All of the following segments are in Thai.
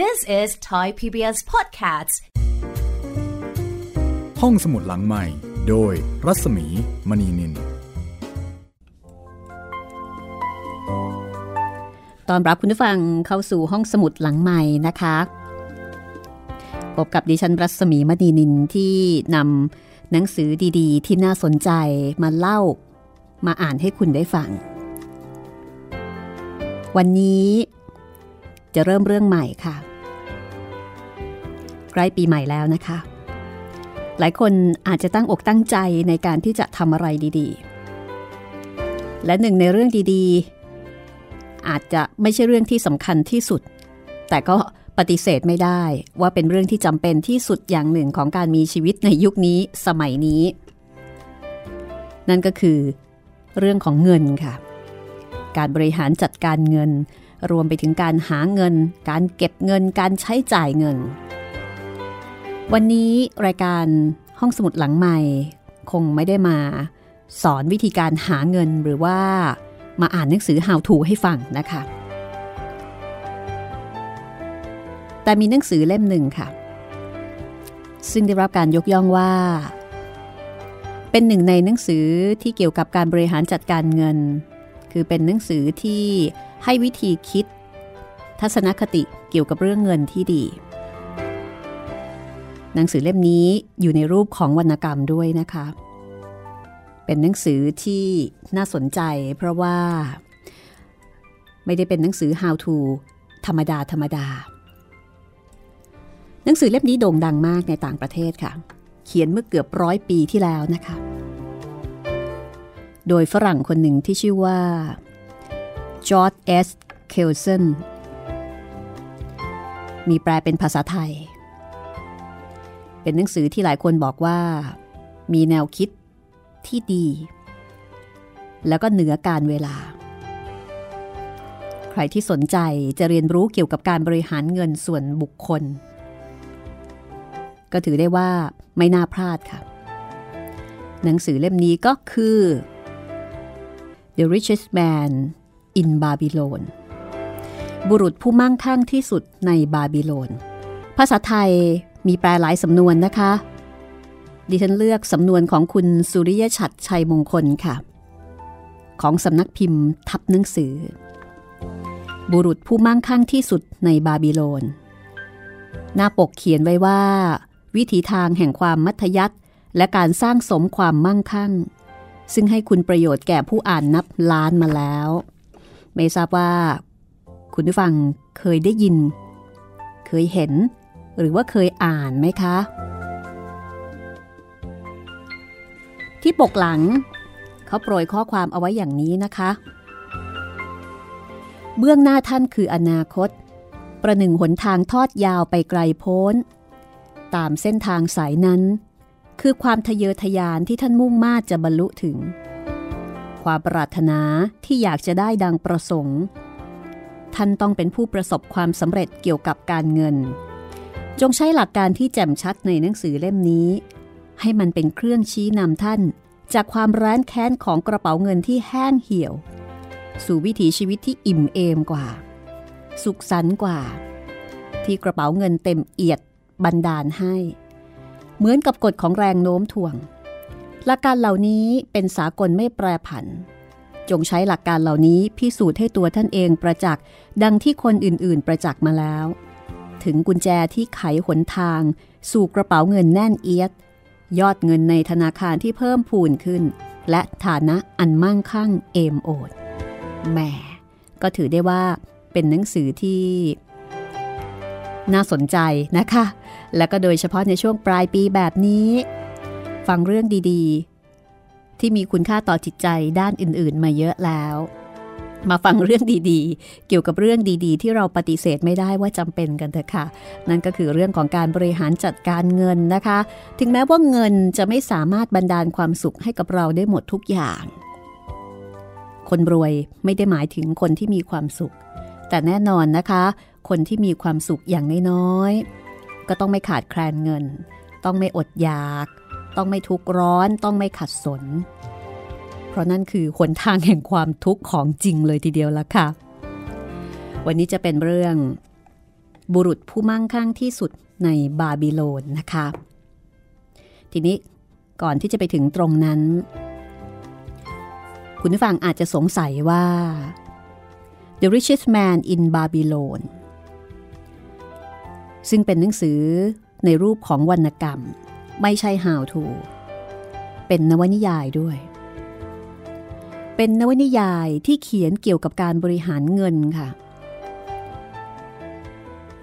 This is Thai PBS Podcasts ห้องสมุดหลังใหม่ โดยรัศมีมณีนิน ตอนรับคุณผู้ฟังเข้าสู่ห้องสมุดหลังใหม่นะคะพบกับดิฉันรัศมีมณีนินที่นำหนังสือดีๆ ที่น่าสนใจมาเล่ามาอ่านให้คุณได้ฟัง วันนี้ จะเริ่มเรื่องใหม่ค่ะ ใกล้ปีใหม่แล้วนะคะ หลายคนอาจจะตั้งอกตั้งใจในการที่จะทำอะไรดีๆ และหนึ่งในเรื่องดีๆ อาจจะไม่ใช่เรื่องที่สำคัญที่สุด แต่ก็ปฏิเสธไม่ได้ว่าเป็นเรื่องที่จำเป็นที่สุดอย่างหนึ่งของการมีชีวิตในยุคนี้สมัยนี้ นั่นก็คือ เรื่องของเงินค่ะ การบริหารจัดการเงิน รวมไปถึงการหาเงิน การเก็บเงิน การใช้จ่ายเงิน วันนี้รายการห้องสมุดหลังใหม่ คงไม่ได้มา สอนวิธีการหาเงินหรือว่ามาอ่านหนังสือ How to ให้ฟังนะคะ แต่มีหนังสือเล่มหนึ่งค่ะ ซึ่งได้รับการยกย่องว่า เป็นหนึ่งในหนังสือที่เกี่ยวกับการบริหารจัดการเงิน คือเป็นหนังสือที่ ให้วิธีคิด ทัศนคติเกี่ยวกับเรื่องเงินที่ดี หนังสือเล่มนี้อยู่ในรูปของวรรณกรรมด้วยนะคะ เป็นหนังสือที่น่าสนใจเพราะว่า ไม่ได้เป็นหนังสือ how to ธรรมดาธรรมดา หนังสือเล่มนี้โด่งดังมากในต่างประเทศค่ะ เขียนเมื่อเกือบร้อยปีที่แล้วนะคะ โดยฝรั่งคนหนึ่งที่ชื่อว่า จอร์ดเอส เคลเซนมีแปลเป็นภาษาไทย เป็นหนังสือที่หลายคนบอกว่า มีแนวคิดที่ดี แล้วก็เหนือการเวลา ใครที่สนใจจะเรียนรู้เกี่ยวกับการบริหารเงินส่วนบุคคล ก็ถือได้ว่าไม่น่าพลาดค่ะ หนังสือเล่มนี้ก็คือ The Richest Man in Babylon บุรุษผู้มั่งคั่งที่สุดในบาบิโลน ภาษาไทยมีแปลหลายสำนวนนะคะ ดิฉันเลือกสำนวนของคุณสุริยชัดชัยมงคลค่ะ ของสำนักพิมพ์ทับหนังสือ บุรุษผู้มั่งคั่งที่สุดในบาบิโลน หน้าปกเขียนไว้ว่า วิถีทางแห่งความมัธยัติและการสร้างสมความมั่งคั่ง ซึ่งให้คุณประโยชน์แก่ผู้อ่านนับล้านมาแล้ว ไม่ทราบว่า คุณผู้ฟังเคยได้ยิน เคยเห็น หรือว่าเคยอ่านไหมคะ ที่ปกหลัง เขาโปรยข้อความเอาไว้อย่างนี้นะคะ เบื้องหน้าท่านคืออนาคต ประหนึ่งหนทางทอดยาวไปไกลโพ้น ตามเส้นทางสายนั้น คือความทะเยอทะยานที่ท่านมุ่งมาจะบรรลุถึง ความปรารถนาที่อยากจะได้ดังประสงค์ ท่านต้องเป็นผู้ประสบความสำเร็จเกี่ยวกับการเงิน จงใช้หลักการที่แจ่มชัดในหนังสือเล่มนี้ ให้มันเป็นเครื่องชี้นำท่าน จากความร้านแค้นของกระเป๋าเงินที่แห้งเหี่ยว สู่วิถีชีวิตที่อิ่มเอมกว่า สุขสันต์กว่า ที่กระเป๋าเงินเต็มเอียดบันดาลให้ เหมือนกับกฎของแรงโน้มถ่วง หลักการเหล่านี้เป็นสากลไม่แปรผัน จงใช้หลักการเหล่านี้พิสูจน์ให้ตัวท่านเองประจักษ์ดังที่คนอื่นๆประจักษ์มาแล้ว ถึงกุญแจที่ไขหนทาง สู่กระเป๋าเงินแน่นเอียด ยอดเงินในธนาคารที่เพิ่มพูนขึ้น และฐานะอันมั่งคั่งเอมโอดแหมก็ถือได้ว่าเป็นหนังสือที่น่าสนใจนะคะ และก็โดยเฉพาะในช่วงปลายปีแบบนี้ ฟังเรื่องดีๆ ที่มีคุณค่าต่อจิตใจด้านอื่นๆ มาเยอะแล้ว มาฟังเรื่องดีๆ เกี่ยวกับเรื่องดีๆ ที่เราปฏิเสธไม่ได้ว่าจำเป็นกันเถอะค่ะ นั่นก็คือเรื่องของการบริหารจัดการเงินนะคะ ถึงแม้ว่าเงินจะไม่สามารถบันดาลความสุขให้กับเราได้หมดทุกอย่าง คนรวยไม่ได้หมายถึงคนที่มีความสุข แต่แน่นอนนะคะ คนที่มีความสุขอย่างน้อยๆก็ต้องไม่ขาดแคลนเงิน ต้องไม่อดอยาก ต้องไม่ทุกข์ร้อนต้องไม่ขัดสน เพราะนั่นคือหนทางแห่งความทุกข์ของจริงเลยทีเดียวละค่ะ วันนี้จะเป็นเรื่อง บุรุษผู้มั่งคั่งที่สุดในบาบิโลนนะคะ ทีนี้ก่อนที่จะไปถึงตรงนั้น คุณผู้ฟังอาจจะสงสัยว่า The Richest Man in Babylon ซึ่งเป็นหนังสือในรูปของวรรณกรรม ไม่ใช่ How to เป็นนวนิยายด้วย เป็นนวนิยายที่เขียนเกี่ยวกับการบริหารเงินค่ะ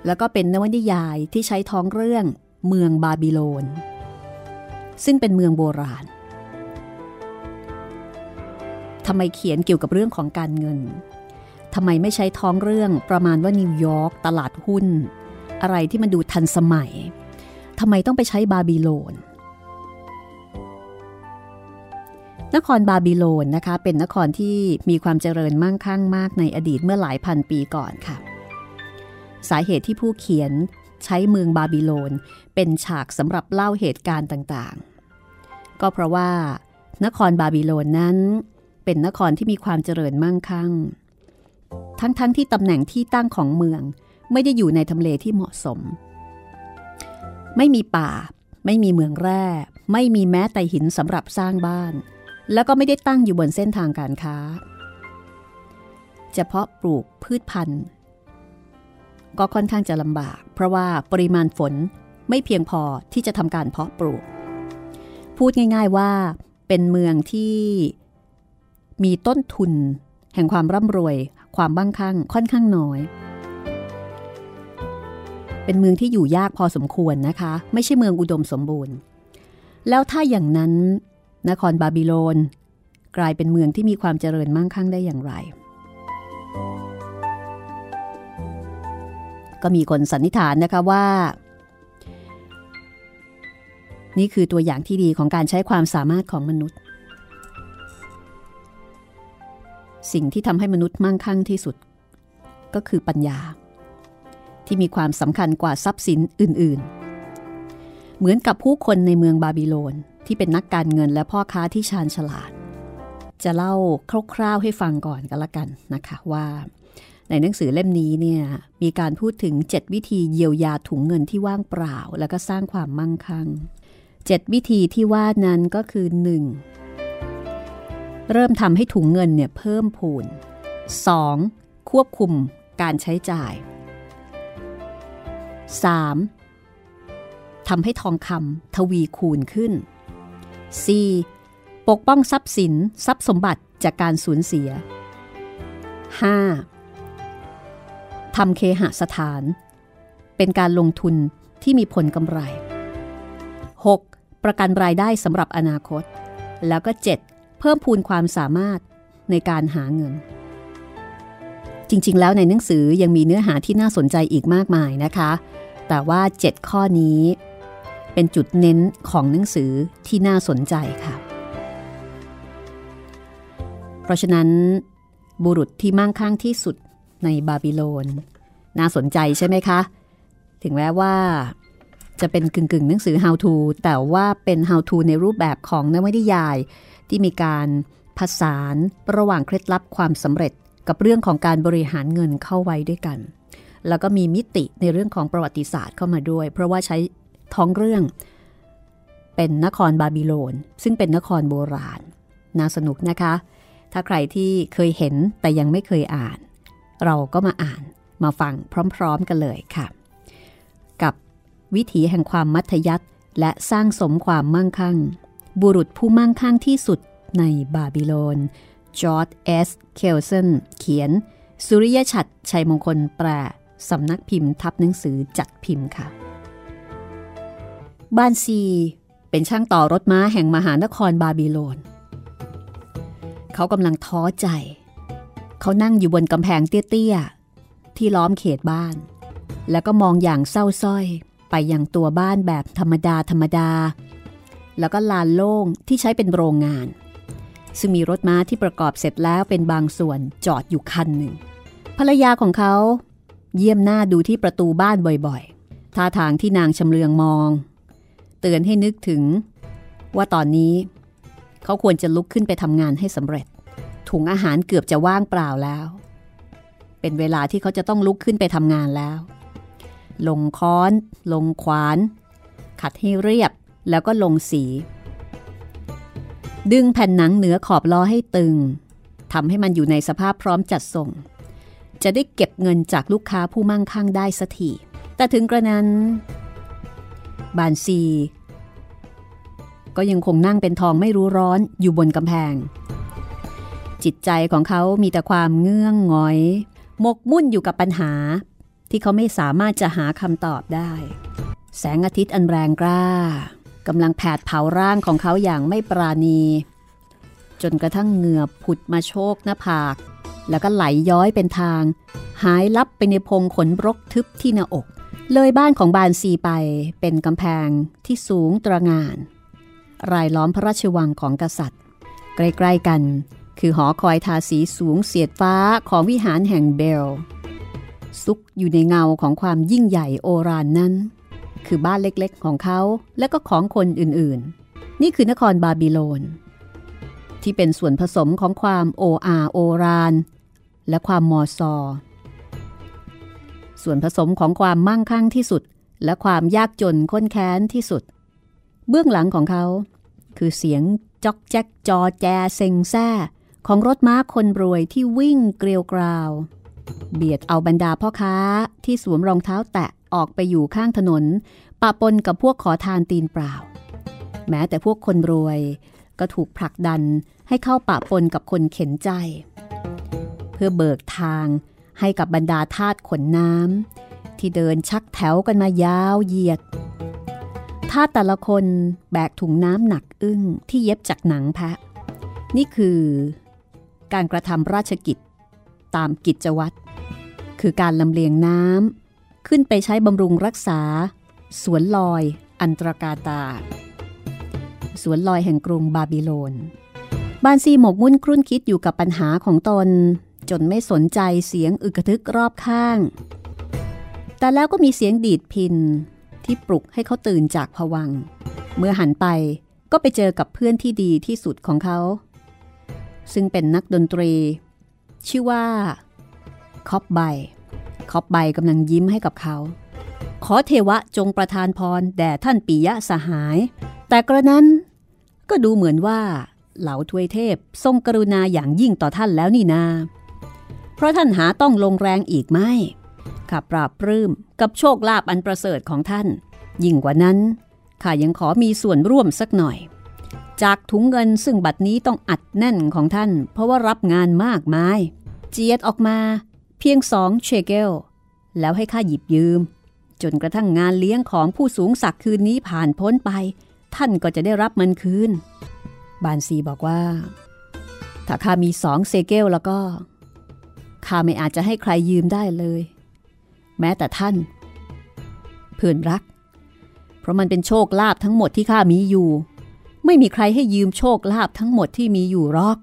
แล้วก็เป็นนวนิยายที่ใช้ท้องเรื่องเมืองบาบิโลน ซึ่งเป็นเมืองโบราณทำไมเขียนเกี่ยวกับเรื่องของการเงิน ทำไมไม่ใช้ท้องเรื่องประมาณว่านิวยอร์กตลาดหุ้น อะไรที่มันดูทันสมัย ทำไมต้องไปใช้บาบิโลน นครบาบิโลนนะคะ เป็นนครที่มีความเจริญมั่งคั่งมากในอดีตเมื่อหลายพันปีก่อนค่ะ สาเหตุที่ผู้เขียนใช้เมืองบาบิโลน เป็นฉากสำหรับเล่าเหตุการณ์ต่างๆ ก็เพราะว่า นครบาบิโลนนั้น เป็นนครที่มีความเจริญมั่งคั่ง ทั้งๆทที่ตำแหน่งที่ตั้งของเมืองไม่ได้อยู่ในทำเลที่เหมาะสม ไม่มีป่า ไม่มีเมืองแร่ ไม่มีแม้แต่หินสำหรับสร้างบ้าน แล้วก็ไม่ได้ตั้งอยู่บนเส้นทางการค้าจะเพาะปลูกพืชพันธุ์ก็ค่อนข้างจะลำบาก เพราะว่าปริมาณฝนไม่เพียงพอที่จะทำการเพาะปลูก พูดง่าย ๆว่าเป็นเมืองที่มีต้นทุน แห่งความร่ำรวย ความบ้างคั่งค่อนข้างน้อย เป็นเมืองที่อยู่ยากพอสมควรนะคะ ไม่ใช่เมืองอุดมสมบูรณ์ แล้วถ้าอย่างนั้น นครบาบิโลน กลายเป็นเมืองที่มีความเจริญมั่งคั่งได้อย่างไร ก็มีคนสันนิษฐานนะคะว่า นี่คือตัวอย่างที่ดีของการใช้ความสามารถของมนุษย์ สิ่งที่ทำให้มนุษย์มั่งคั่งที่สุด ก็คือปัญญา ที่มีความสำคัญกว่าทรัพย์สินอื่น ๆ เหมือนกับผู้คนในเมืองบาบิโลนที่เป็นนักการเงินและพ่อค้าที่ชาญฉลาด จะเล่าคร่าวๆให้ฟังก่อนกันละกันนะคะว่า ในหนังสือเล่มนี้เนี่ยมีการพูดถึง 7 วิธีเยียวยาถุงเงินที่ว่างเปล่า แล้วก็สร้างความมั่งคั่ง 7 วิธีที่ว่านั้นก็คือ 1. เริ่มทำให้ถุงเงินเนี่ยเพิ่มพูน 2. ควบคุมการใช้จ่าย 3. ทำให้ทองคำทวีคูณขึ้น 4. ปกป้องทรัพย์สินทรัพย์สมบัติจากการสูญเสีย 5. ทำเคหสถาน เป็นการลงทุนที่มีผลกำไร 6. ประกันรายได้สำหรับอนาคต แล้วก็ 7. เพิ่มพูนความสามารถในการหาเงิน จริงๆ แล้วในหนังสือยังมีเนื้อหาที่น่าสนใจอีกมากมายนะคะ แต่ว่า 7 ข้อนี้ เป็นจุดเน้นของหนังสือที่น่าสนใจค่ะ เพราะฉะนั้น บุรุษที่มั่งคั่งที่สุดในบาบิโลน น่าสนใจใช่ไหมคะ ถึงแม้ว่าจะเป็นกึ่งกึ่งหนังสือ how to แต่ว่าเป็น how to ในรูปแบบของนวนิยาย ที่มีการผสานระหว่างเคล็ดลับความสำเร็จกับเรื่องของการบริหารเงินเข้าไว้ด้วยกัน แล้วก็มีมิติในเรื่องของประวัติศาสตร์เข้ามาด้วย เพราะว่าใช้ท้องเรื่อง เป็นนครบาบิโลน ซึ่งเป็นนครโบราณ น่าสนุกนะคะ ถ้าใครที่เคยเห็นแต่ยังไม่เคยอ่าน เราก็มาอ่านมาฟังพร้อม ๆ กันเลยค่ะ กับวิถีแห่งความมัธยัติและสร้างสมความมั่งคั่ง บุรุษผู้มั่งคั่งที่สุดในบาบิโลน จอร์ดเอส เคลเซนเขียน สุริยชัดชัยมงคลแปล สำนักพิมพ์ทับหนังสือจัดพิมพ์ค่ะ บานซีเป็นช่างต่อรถม้าแห่งมหานครบาบิโลน เขากำลังท้อใจ เขานั่งอยู่บนกำแพงเตี้ยๆ ที่ล้อมเขตบ้าน แล้วก็มองอย่างเศร้าส้อยไปยังตัวบ้านแบบธรรมดาธรรมดา แล้วก็ลานโล่งที่ใช้เป็นโรงงาน ซึ่งมีรถม้าที่ประกอบเสร็จแล้วเป็นบางส่วนจอดอยู่คันหนึ่ง ภรรยาของเขา เยี่ยมหน้าดูที่ประตูบ้านบ่อยๆ ท่าทางที่นางชำเลืองมอง เตือนให้นึกถึง ว่าตอนนี้ เขาควรจะลุกขึ้นไปทำงานให้สำเร็จ ถุงอาหารเกือบจะว่างเปล่าแล้ว เป็นเวลาที่เขาจะต้องลุกขึ้นไปทำงานแล้ว ลงค้อน ลงขวาน ขัดให้เรียบแล้วก็ลงสี ดึงแผ่นหนังเหนือขอบล้อให้ตึงทำให้มันอยู่ในสภาพพร้อมจัดส่ง จะได้เก็บเงินจากลูกค้าผู้มั่งคั่งได้สักทีแต่ถึงกระนั้น บานซี ก็ยังคงนั่งเป็นทองไม่รู้ร้อนอยู่บนกำแพง จิตใจของเขามีแต่ความเงื่องงอย หมกมุ่นอยู่กับปัญหา ที่เขาไม่สามารถจะหาคำตอบได้ แสงอาทิตย์อันแรงกล้ากำลังแผดเผาร่างของเขาอย่างไม่ปราณี จนกระทั่งเหงื่อผุดมาโชกหน้าผาก แล้วก็ไหลย้อยเป็นทาง หายลับไปในพงขนรกทึบที่หน้าอก เลยบ้านของบานซีไปเป็นกำแพงที่สูงตระงาน รายล้อมพระราชวังของกษัตริย์ ใกล้ๆกัน คือหอคอยทาสีสูงเสียดฟ้าของวิหารแห่งเบล ซุกอยู่ในเงาของความยิ่งใหญ่โอรานนั้น คือบ้านเล็กๆของเขาและก็ของคนอื่นๆ นี่คือนครบาบิโลนที่เป็นส่วนผสมของความโออาโอราน และความมอซอ ส่วนผสมของความมั่งคั่งที่สุด และความยากจนค้นแค้นที่สุด เบื้องหลังของเขา คือเสียงจอกแจ๊กจอแจเซ็งแซ่ ของรถม้าคนรวยที่วิ่งเกลียวกราว เบียดเอาบรรดาพ่อค้าที่สวมรองเท้าแตะออกไปอยู่ข้างถนน ปะปนกับพวกขอทานตีนเปล่า แม้แต่พวกคนรวยก็ถูกผลักดันให้เข้าปะปนกับคนเข็นใจ พื่อเบิกทางให้กับบรรดาทาสขนน้ำที่เดินชักแถวกันมายาวเหยียดทาสแต่ละคนแบกถุงน้ำหนักอึ้งที่เย็บจากหนังแพะ นี่คือการกระทำราชกิจตามกิจวัตรคือการลำเลียงน้ำขึ้นไปใช้บำรุงรักษา สวนลอยอันตรกาตา สวนลอยแห่งกรุงบาบิโลนบานซีหมกมุ่นครุ่นคิดอยู่กับปัญหาของตน จนไม่สนใจเสียงอึกระทึกรอบข้าง แต่แล้วก็มีเสียงดีดพินที่ปลุกให้เขาตื่นจากผวัง เมื่อหันไปก็ไปเจอกับเพื่อนที่ดีที่สุดของเขา ซึ่งเป็นนักดนตรี ชื่อว่าคอปไบคอปไบกำลังยิ้มให้กับเขา ขอเทวะจงประทานพรแด่ท่านปิยะสหาย แต่กระนั้นก็ดูเหมือนว่าเหล่าทวยเทพทรงกรุณาอย่างยิ่งต่อท่านแล้วนี่นา เพราะท่านหาต้องลงแรงอีกไม่ข้าปราบปลื้มกับโชคลาภอันประเสริฐของท่าน ยิ่งกว่านั้นข้ายังขอมีส่วนร่วมสักหน่อย จากถุงเงินซึ่งบัดนี้ต้องอัดแน่นของท่าน เพราะว่ารับงานมากมาย เจียดออกมา เพียงสองเชเกลแล้วให้ข้าหยิบยืม จนกระทั่งงานเลี้ยงของผู้สูงศักดิ์คืนนี้ผ่านพ้นไป ท่านก็จะได้รับมันคืน บานซีบอกว่า ถ้าข้ามีสองเซเกลแล้วก็ ข้าไม่อาจจะให้ใครยืมได้เลย แม้แต่ท่าน เพื่อนรัก เพราะมันเป็นโชคลาภทั้งหมดที่ข้ามีอยู่ ไม่มีใครให้ยืมโชคลาภทั้งหมดที่มีอยู่หรอก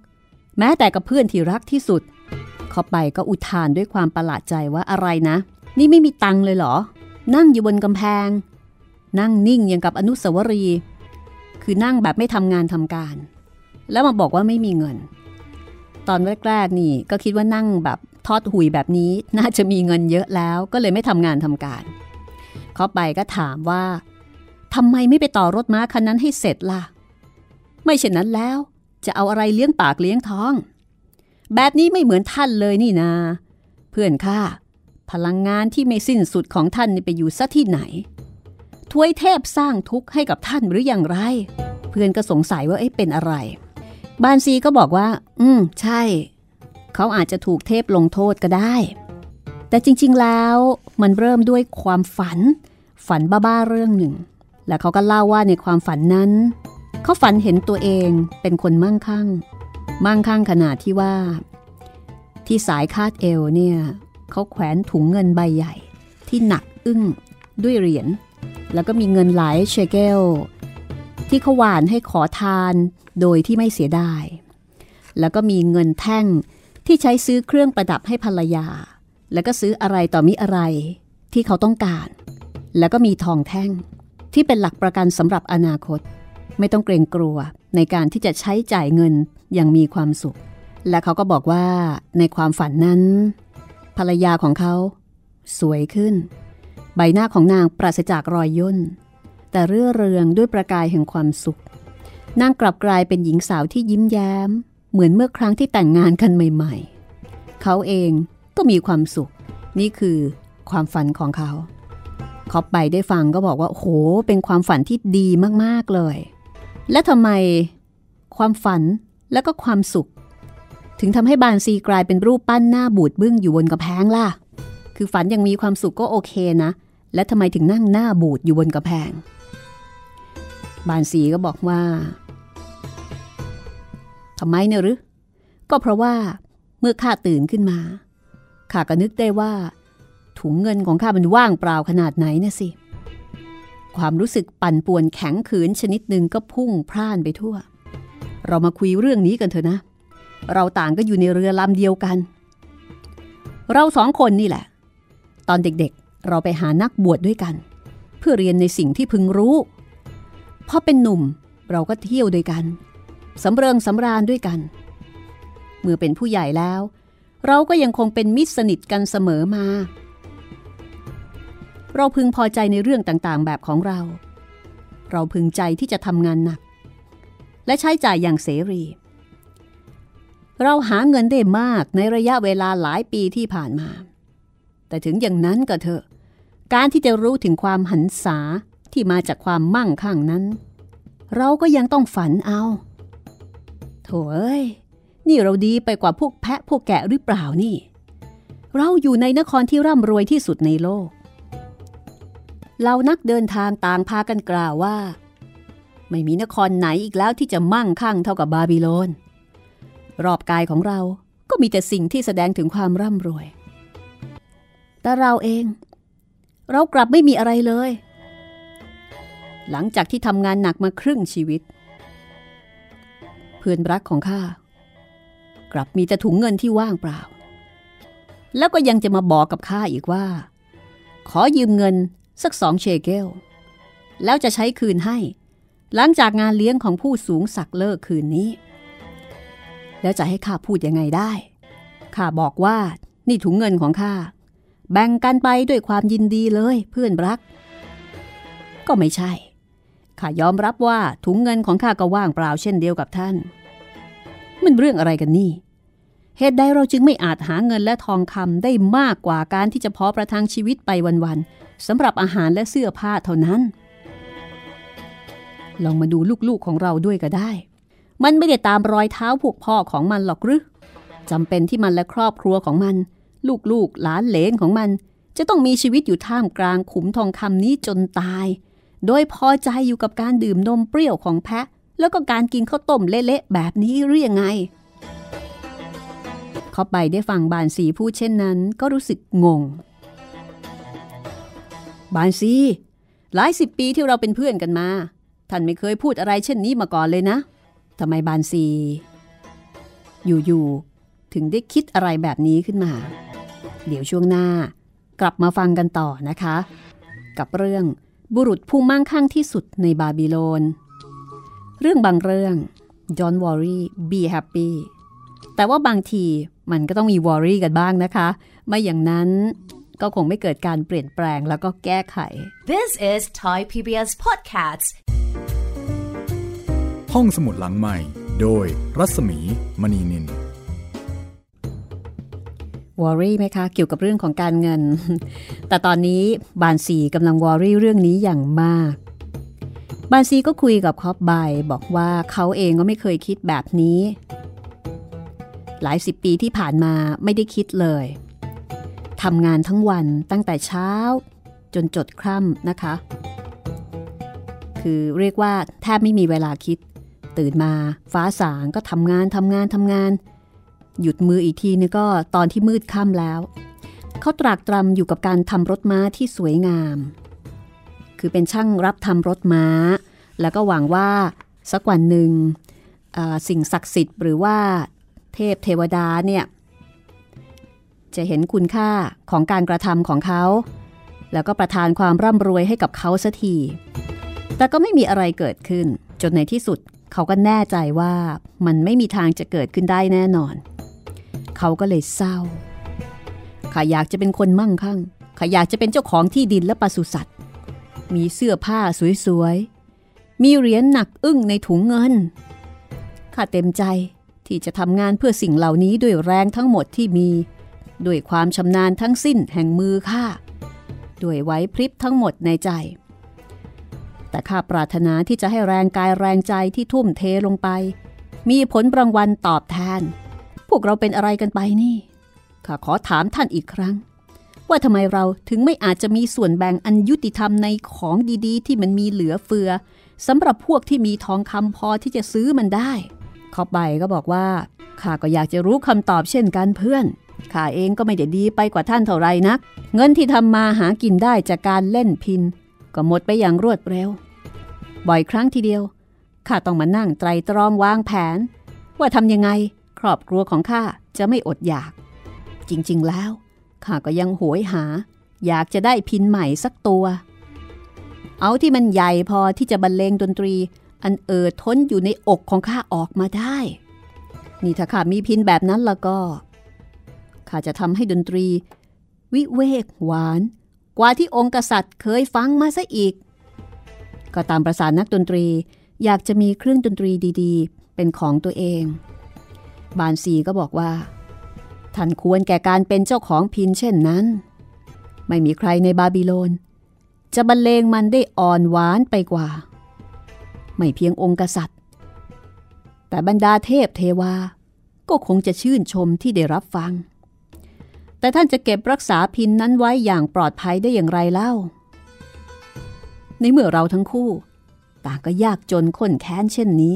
แม้แต่กับเพื่อนที่รักที่สุด เข้าไปก็อุทานด้วยความประหลาดใจว่าอะไรนะ นี่ไม่มีตังเลยเหรอ นั่งอยู่บนกำแพง นั่งนิ่งอย่างกับอนุสาวรีย์คือนั่งแบบไม่ทำงานทำการ แล้วมาบอกว่าไม่มีเงิน ตอนแรกๆนี่ก็คิดว่านั่งแบบทอดหุยแบบนี้น่าจะมีเงินเยอะแล้วก็เลยไม่ทำงานทำการเข้าไปก็ถามว่าทำไมไม่ไปต่อรถม้าคันนั้นให้เสร็จล่ะ ไม่เช่นนั้นแล้ว จะเอาอะไรเลี้ยงปากเลี้ยงท้อง แบบนี้ไม่เหมือนท่านเลยนี่นา เพื่อนข้าพลังงานที่ไม่สิ้นสุดของท่านไปอยู่ซะที่ไหน ทวยเทพสร้างทุกข์ให้กับท่านหรืออย่างไร เพื่อนก็สงสัยว่าเอ๊ะเป็นอะไร บานซีก็บอกว่า อืม ใช่ เขาอาจจะถูกเทพลงโทษก็ได้ แต่จริง ๆ แล้วมันเริ่มด้วยความฝัน ฝันบ้าๆเรื่องหนึ่ง และเขาก็เล่าว่าในความฝันนั้น เขาฝันเห็นตัวเองเป็นคนมั่งคั่ง มั่งคั่งขนาดที่ว่า ที่สายคาดเอวเนี่ยเขาแขวนถุงเงินใบใหญ่ ที่หนักอึ้งด้วยเหรียญ แล้วก็มีเงินหลายเชเกล ที่เขาหวานให้ขอทานโดยที่ไม่เสียดาย แล้วก็มีเงินแท่งที่ใช้ซื้อเครื่องประดับให้ภรรยา แล้วก็ซื้ออะไรต่อมิอะไรที่เขาต้องการ แล้วก็มีทองแท่งที่เป็นหลักประกันสำหรับอนาคต ไม่ต้องเกรงกลัวในการที่จะใช้จ่ายเงินอย่างมีความสุข และเขาก็บอกว่าในความฝันนั้น ภรรยาของเขา สวยขึ้น ใบหน้าของนางปราศจากรอยย่น แต่เรื่อเรืองด้วยประกายแห่งความสุข นางกลับกลายเป็นหญิงสาวที่ยิ้มแย้ม เหมือนเมื่อครั้งที่แต่งงานกันใหม่ๆ เขาเองก็มีความสุข นี่คือความฝันของเขาคอปไปได้ฟังก็บอกว่าโหเป็นความฝันที่ดีมากๆเลย และทำไมความฝันและก็ความสุข ถึงทำให้บานซีกลายเป็นรูปปั้นหน้าบูดบึ้งอยู่บนกระแพงล่ะ คือฝันยังมีความสุขก็โอเคนะ และทำไมถึงนั่งหน้าบูดอยู่บนกระแพง บานซีก็บอกว่าทำไมเนี่ยหรือ ก็เพราะว่าเมื่อข้าตื่นขึ้นมาข้าก็นึกได้ว่า ถุงเงินของข้ามันว่างเปล่าขนาดไหนนะสิ ความรู้สึกปั่นป่วนแข็งขืนชนิดหนึ่งก็พุ่งพล่านไปทั่ว เรามาคุยเรื่องนี้กันเถอะนะ เราต่างก็อยู่ในเรือลำเดียวกัน เราสองคนนี่แหละ ตอนเด็กๆ เราไปหานักบวชดด้วยกัน เพื่อเรียนในสิ่งที่พึงรู้ พอเป็นหนุ่มเราก็เที่ยวด้วยกันสำเริงสำราญด้วยกัน เมื่อเป็นผู้ใหญ่แล้ว เราก็ยังคงเป็นมิตรสนิทกันเสมอมา เราพึงพอใจในเรื่องต่างๆ แบบของเรา เราพึงใจที่จะทำงานหนัก และใช้จ่ายอย่างเสรี เราหาเงินได้มากในระยะเวลาหลายปีที่ผ่านมา แต่ถึงอย่างนั้นก็เถอะ การที่จะรู้ถึงความหันษา ที่มาจากความมั่งคั่งนั้น เราก็ยังต้องฝันเอาโถเอ้ยนี่เราดีไปกว่าพวกแพะพวกแกะหรือเปล่านี่ เราอยู่ในนครที่ร่ำรวยที่สุดในโลกเรานักเดินทางต่างพากันกล่าวว่า ไม่มีนครไหนอีกแล้วที่จะมั่งคั่งเท่ากับบาบิโลน รอบกายของเราก็มีแต่สิ่งที่แสดงถึงความร่ำรวย แต่เราเอง เรากลับไม่มีอะไรเลย หลังจากที่ทำงานหนักมาครึ่งชีวิต เพื่อนรักของข้ากลับมีแต่ถุงเงินที่ว่างเปล่า แล้วก็ยังจะมาบอกกับข้าอีกว่า ขอยืมเงินสักสองเชเกลแล้วจะใช้คืนให้ หลังจากงานเลี้ยงของผู้สูงศักดิ์เลิกคืนนี้ แล้วจะให้ข้าพูดยังไงได้ข้าบอกว่านี่ถุงเงินของข้าแบ่งกันไปด้วยความยินดีเลยเพื่อนรัก ก็ไม่ใช่ ข้ายอมรับว่าถุงเงินของข้าก็ว่างเปล่าเช่นเดียวกับท่าน มันเรื่องอะไรกันนี่ เหตุใดเราจึงไม่อาจหาเงินและทองคำได้มากกว่าการที่จะพอประทังชีวิตไปวันๆสำหรับอาหารและเสื้อผ้าเท่านั้น ลองมาดูลูกๆของเราด้วยก็ได้ มันไม่ได้ตามรอยเท้าพวกพ่อของมันหรอกหรือจำเป็นที่มันและครอบครัวของมัน ลูกๆหลานเหลนของมัน จะต้องมีชีวิตอยู่ท่ามกลางขุมทองคำนี้จนตาย โดยพอใจอยู่กับการดื่มนมเปรี้ยวของแพะ แล้วก็การกินข้าวต้มเละๆแบบนี้เรียงไงเขาไปได้ฟังบานสีพูดเช่นนั้นก็รู้สึกงง บานซีหลายสิบปีที่เราเป็นเพื่อนกันมา ท่านไม่เคยพูดอะไรเช่นนี้มาก่อนเลยนะทำไมบานซีอยู่ๆถึงได้คิดอะไรแบบนี้ขึ้นมา เดี๋ยวช่วงหน้ากลับมาฟังกันต่อนะคะ กับเรื่อง บุรุษผู้มั่งคั่งที่สุดในบาบิโลน เรื่องบางเรื่อง don't worry be happy แต่ว่าบางทีมันก็ต้องมี worry กันบ้างนะคะ ไม่อย่างนั้นก็คงไม่เกิดการเปลี่ยนแปลงแล้วก็แก้ไข This is Thai PBS Podcasts ห้องสมุดหลังใหม่ โดยรัศมีมณีนิน วอรี่ไหมคะ เกี่ยวกับเรื่องของการเงิน แต่ตอนนี้บานซีกำลังวอรี่เรื่องนี้อย่างมาก บานซีก็คุยกับคอปไบบอกว่าเขาเองก็ไม่เคยคิดแบบนี้ หลายสิบปีที่ผ่านมาไม่ได้คิดเลยทำงานทั้งวันตั้งแต่เช้า จนจดคร่ำนะคะ คือเรียกว่าแทบไม่มีเวลาคิด ตื่นมาฟ้าสางก็ทำงานทำงานทำงาน หยุดมืออีกทีนึงก็ตอนที่มืดค่ำแล้ว เขาตรากตรำอยู่กับการทำรถม้าที่สวยงาม คือเป็นช่างรับทำรถม้า แล้วก็หวังว่าสักวันหนึ่งสิ่งศักดิ์สิทธิ์หรือว่าเทพเทวดาเนี่ยจะเห็นคุณค่าของการกระทำของเขา แล้วก็ประทานความร่ำรวยให้กับเขาสัที แต่ก็ไม่มีอะไรเกิดขึ้น จนในที่สุดเขาก็แน่ใจว่ามันไม่มีทางจะเกิดขึ้นได้แน่นอน เขาก็เลยเศร้าข้าอยากจะเป็นคนมั่งคั่งข้าอยากจะเป็นเจ้าของที่ดินและปศุสัตว์ มีเสื้อผ้าสวยๆ มีเหรียญหนักอึ้งในถุงเงิน ข้าเต็มใจที่จะทำงานเพื่อสิ่งเหล่านี้ด้วยแรงทั้งหมดที่มี ด้วยความชำนาญทั้งสิ้นแห่งมือข้า ด้วยไว้พริบทั้งหมดในใจ แต่ข้าปรารถนาที่จะให้แรงกายแรงใจที่ทุ่มเทลงไป มีผลรางวัลตอบแทน พวกเราเป็นอะไรกันไปนี่ข้าขอถามท่านอีกครั้ง ว่าทำไมเราถึงไม่อาจจะมีส่วนแบ่งอันยุติธรรมในของดีๆ ที่มันมีเหลือเฟือสำหรับพวกที่มีทองคำพอที่จะซื้อมันได้ขอบใบก็บอกว่าข้าก็อยากจะรู้คำตอบเช่นกันเพื่อนข้าเองก็ไม่ได้ดีไปกว่าท่านเท่าไรนัก เงินที่ทำมาหากินได้จากการเล่นพิน ก็หมดไปอย่างรวดเร็ว บ่อยครั้งทีเดียวข้าต้องมานั่งไตรตรองวางแผน ว่าทำยังไง รอบครัวของข้าจะไม่อดอยาก จริงๆแล้วข้าก็ยังโหยหา อยากจะได้พินใหม่สักตัว เอาที่มันใหญ่พอที่จะบรรเลงดนตรี อันเอิดท้นอยู่ในอกของข้าออกมาได้ นี่ถ้าข้ามีพินแบบนั้นแล้วก็ข้าจะทำให้ดนตรี วิเวกหวาน กว่าที่องค์กษัตริย์เคยฟังมาซะอีก ก็ตามประสานนักดนตรีอยากจะมีเครื่องดนตรีดี ๆ เป็นของตัวเอง บานซีก็บอกว่า ท่านควรแก่การเป็นเจ้าของพินเช่นนั้น ไม่มีใครในบาบิโลน จะบรรเลงมันได้อ่อนหวานไปกว่า ไม่เพียงองค์กษัตริย์ แต่บรรดาเทพเทวา ก็คงจะชื่นชมที่ได้รับฟัง แต่ท่านจะเก็บรักษาพินนั้นไว้อย่างปลอดภัยได้อย่างไรเล่า ในเมื่อเราทั้งคู่ ต่างก็ยากจนข้นแค้นเช่นนี้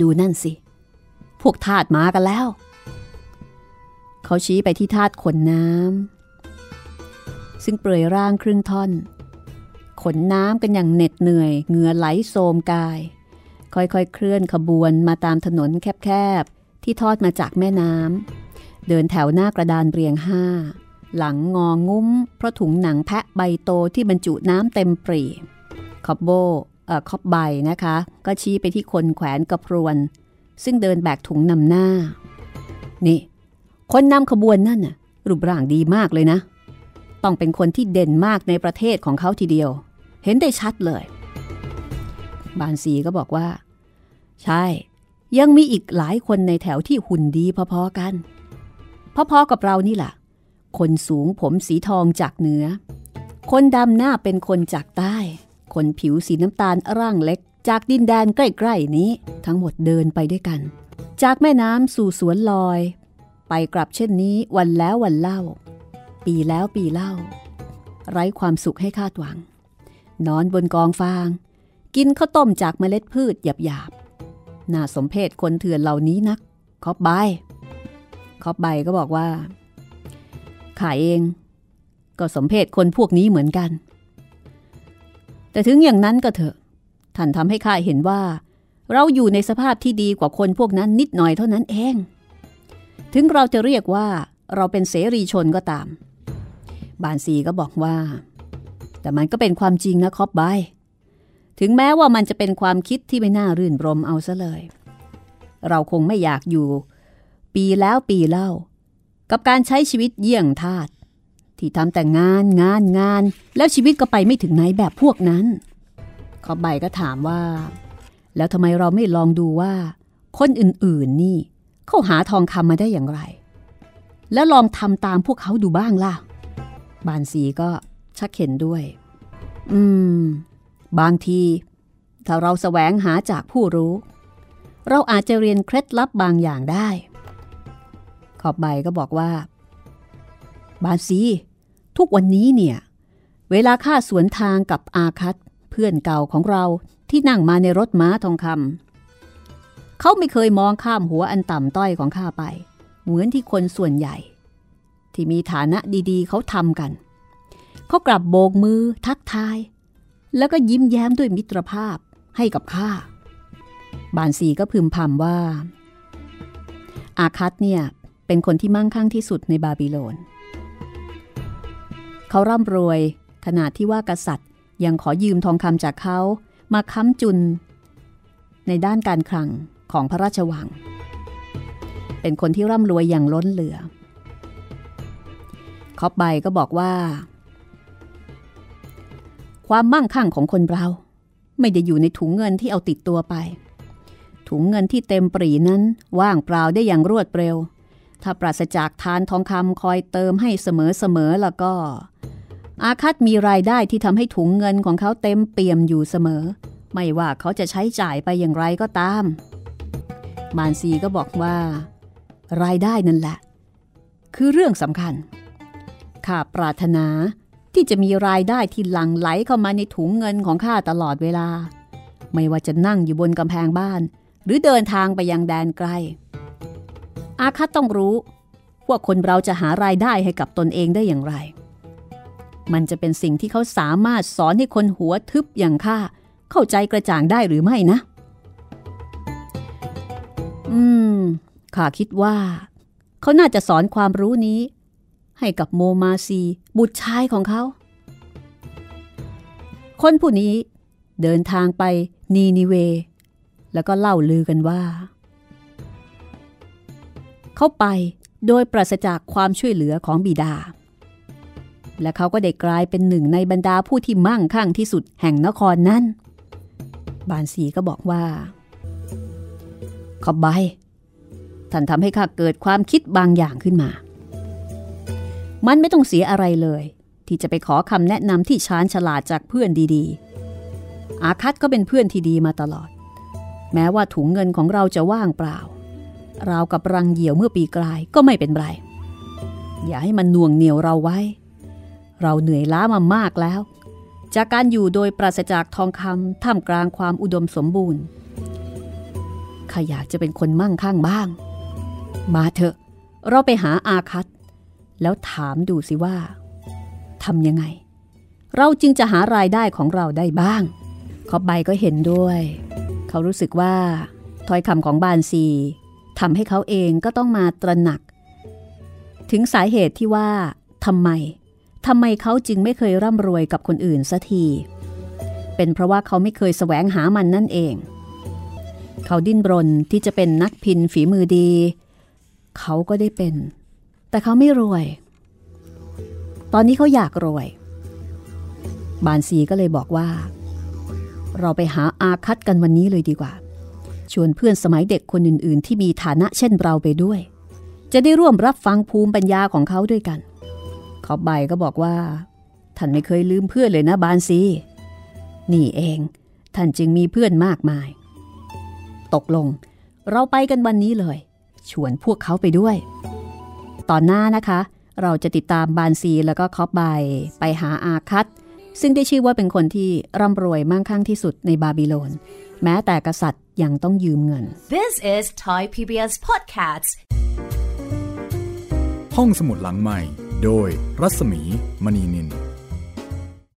ดูนั่นสิพ วกทาสมากันแล้ว เขาชี้ไปที่ทาสขนน้ำซึ่งเปลือยร่างครึ่งท่อน ขนน้ำกันอย่างเหน็ดเหนื่อย เหงื่อไหลโสมกาย ค่อยๆเคลื่อนขบวนมาตามถนนแคบๆ ที่ทอดมาจากแม่น้ำเดินแถวหน้ากระดานเรียงห้า หลังงองุ้ม เพราะถุงหนังแพะใบโตที่บรรจุน้ำเต็มปรีคอบโบเอ่อคอบใบนะคะ ก็ชี้ไปที่คนแขวนกระพรวน ซึ่งเดินแบกถุงนำหน้า นี่ คนนำขบวนนั่นน่ะ รูปร่างดีมากเลยนะ ต้องเป็นคนที่เด่นมากในประเทศของเขาทีเดียว เห็นได้ชัดเลย บานซีก็บอกว่า ใช่ ยังมีอีกหลายคนในแถวที่หุ่นดีพอๆกัน พอๆกับเรานี่แหละคนสูงผมสีทองจากเหนือ คนดำหน้าเป็นคนจากใต้ คนผิวสีน้ำตาลร่างเล็ก จากดินแดนใกล้ๆนี้ทั้งหมดเดินไปด้วยกัน จากแม่น้ำสู่สวนลอย ไปกลับเช่นนี้วันแล้ววันเล่า ปีแล้วปีเล่า ไร้ความสุขให้คาดหวัง นอนบนกองฟาง กินข้าวต้มจากเมล็ดพืชหยาบๆน่าสมเพชคนเถื่อนเหล่านี้นักคอบใบคอบใบก็บอกว่าข้าเอง ก็สมเพศคนพวกนี้เหมือนกัน แต่ถึงอย่างนั้นก็เถอะ ท่านทำให้ข้าเห็นว่า เราอยู่ในสภาพที่ดีกว่าคนพวกนั้นนิดหน่อยเท่านั้นเอง ถึงเราจะเรียกว่าเราเป็นเสรีชนก็ตาม บานซีก็บอกว่า แต่มันก็เป็นความจริงนะคอบใบถึงแม้ว่ามันจะเป็นความคิดที่ไม่น่ารื่นรมเอาซะเลย เราคงไม่อยากอยู่ ปีแล้วปีเล่า กับการใช้ชีวิตเยี่ยงทาสที่ทำแต่งานงานงาน แล้วชีวิตก็ไปไม่ถึงไหนแบบพวกนั้น ขอบใบก็ถามว่า แล้วทำไมเราไม่ลองดูว่า คนอื่นๆนี่เขาหาทองคำมาได้อย่างไร แล้วลองทำตามพวกเขาดูบ้างล่ะ บานสีก็ชักเห็นด้วย อืม บางที ถ้าเราแสวงหาจากผู้รู้ เราอาจจะเรียนเคล็ดลับบางอย่างได้ ขอบใบก็บอกว่า บานซีทุกวันนี้เนี่ย เวลาข้าสวนทางกับอาคัต พื่อนเก่าของเราที่นั่งมาในรถม้าทองคำเขาไม่เคยมองข้ามหัวอันต่ำต้อยของข้าไป เหมือนที่คนส่วนใหญ่ ที่มีฐานะดีๆ เขาทำกัน เขากลับโบกมือทักทาย แล้วก็ยิ้มแย้มด้วยมิตรภาพให้กับข้าบานสีก็พึมพำว่า อาคัตเนี่ยเป็นคนที่มั่งคั่งที่สุดในบาบิโลน เขาร่ำรวยขนาดที่ว่ากษัตริย์ ยังขอยืมทองคำจากเขามาค้ำจุน ในด้านการคลังของพระราชวัง เป็นคนที่ร่ำรวยอย่างล้นเหลือ คอบใบก็บอกว่า ความมั่งคั่งของคนเรา ไม่ได้อยู่ในถุงเงินที่เอาติดตัวไป ถุงเงินที่เต็มปรีนั้นว่างเปล่าได้อย่างรวดเร็ว ถ้าปราศจากทานทองคำคอยเติมให้เสมอๆแล้วก็ อาคัตมีรายได้ที่ทำให้ถุงเงินของเขาเต็มเปี่ยมอยู่เสมอ ไม่ว่าเขาจะใช้จ่ายไปอย่างไรก็ตาม มานซีก็บอกว่า รายได้นั่นแหละ คือเรื่องสำคัญ ข้าปรารถนาที่จะมีรายได้ที่หลั่งไหลเข้ามาในถุงเงินของข้าตลอดเวลา ไม่ว่าจะนั่งอยู่บนกำแพงบ้าน หรือเดินทางไปยังแดนไกล อาคัตต้องรู้ว่าคนเราจะหารายได้ให้กับตนเองได้อย่างไร มันจะเป็นสิ่งที่เขาสามารถสอนให้คนหัวทึบอย่างข้าเข้าใจกระจ่างได้หรือไม่นะ อืม ข้าคิดว่า เขาน่าจะสอนความรู้นี้ ให้กับโมมาซี บุตรชายของเขา คนผู้นี้เดินทางไปนีนิเว แล้วก็เล่าลือกันว่า เขาไปโดยปราศจากความช่วยเหลือของบิดา และเขาก็ได้กลายเป็นหนึ่งในบรรดาผู้ที่มั่งคั่งที่สุดแห่งนครนั้น บานสีก็บอกว่า ขอบใบท่านทำให้ข้าเกิดความคิดบางอย่างขึ้นมา มันไม่ต้องเสียอะไรเลย ที่จะไปขอคำแนะนำที่ชาญฉลาดจากเพื่อนดีๆ อาคัตก็เป็นเพื่อนที่ดีมาตลอด แม้ว่าถุงเงินของเราจะว่างเปล่า เรากับรังเหยี่ยวเมื่อปีกลายก็ไม่เป็นไร อย่าให้มันน่วงเหนียวเราไว้ เราเหนื่อยล้ามามากแล้ว จากการอยู่โดยปราศจากทองคำท่ามกลางความอุดมสมบูรณ์ข้าอยากจะเป็นคนมั่งคั่งบ้าง มาเถอะ เราไปหาอาคัตแล้วถามดูสิว่าทำยังไง เราจึงจะหารายได้ของเราได้บ้าง ขอบใบก็เห็นด้วย เขารู้สึกว่าถ้อยคำของบานซีทำให้เขาเองก็ต้องมาตระหนัก ถึงสาเหตุที่ว่าทำไม ทำไมเขาจึงไม่เคยร่ำรวยกับคนอื่นสัที เป็นเพราะว่าเขาไม่เคยแสวงหามันนั่นเอง เขาดิ้นรนที่จะเป็นนักพินฝีมือดี เขาก็ได้เป็น แต่เขาไม่รวย ตอนนี้เขาอยากรวย บานซีก็เลยบอกว่า เราไปหาอาคัตกันวันนี้เลยดีกว่า ชวนเพื่อนสมัยเด็กคนอื่น ๆ ที่มีฐานะเช่นเราไปด้วย จะได้ร่วมรับฟังภูมิปัญญาของเขาด้วยกัน ขอบใบก็บอกว่า ท่านไม่เคยลืมเพื่อนเลยนะบานซี นี่เอง ท่านจึงมีเพื่อนมากมาย ตกลง เราไปกันวันนี้เลย ชวนพวกเขาไปด้วย ตอนหน้านะคะ เราจะติดตามบานซีแล้วก็คอบใบไปหาอาคัตซึ่งได้ชื่อว่าเป็นคนที่ร่ำรวยมั่งคั่งที่สุดในบาบิโลน แม้แต่กษัตริย์ยังต้องยืมเงิน This is Thai PBS Podcasts ห้องสมุดหลังใหม่ โดยรัศมีมณีนิน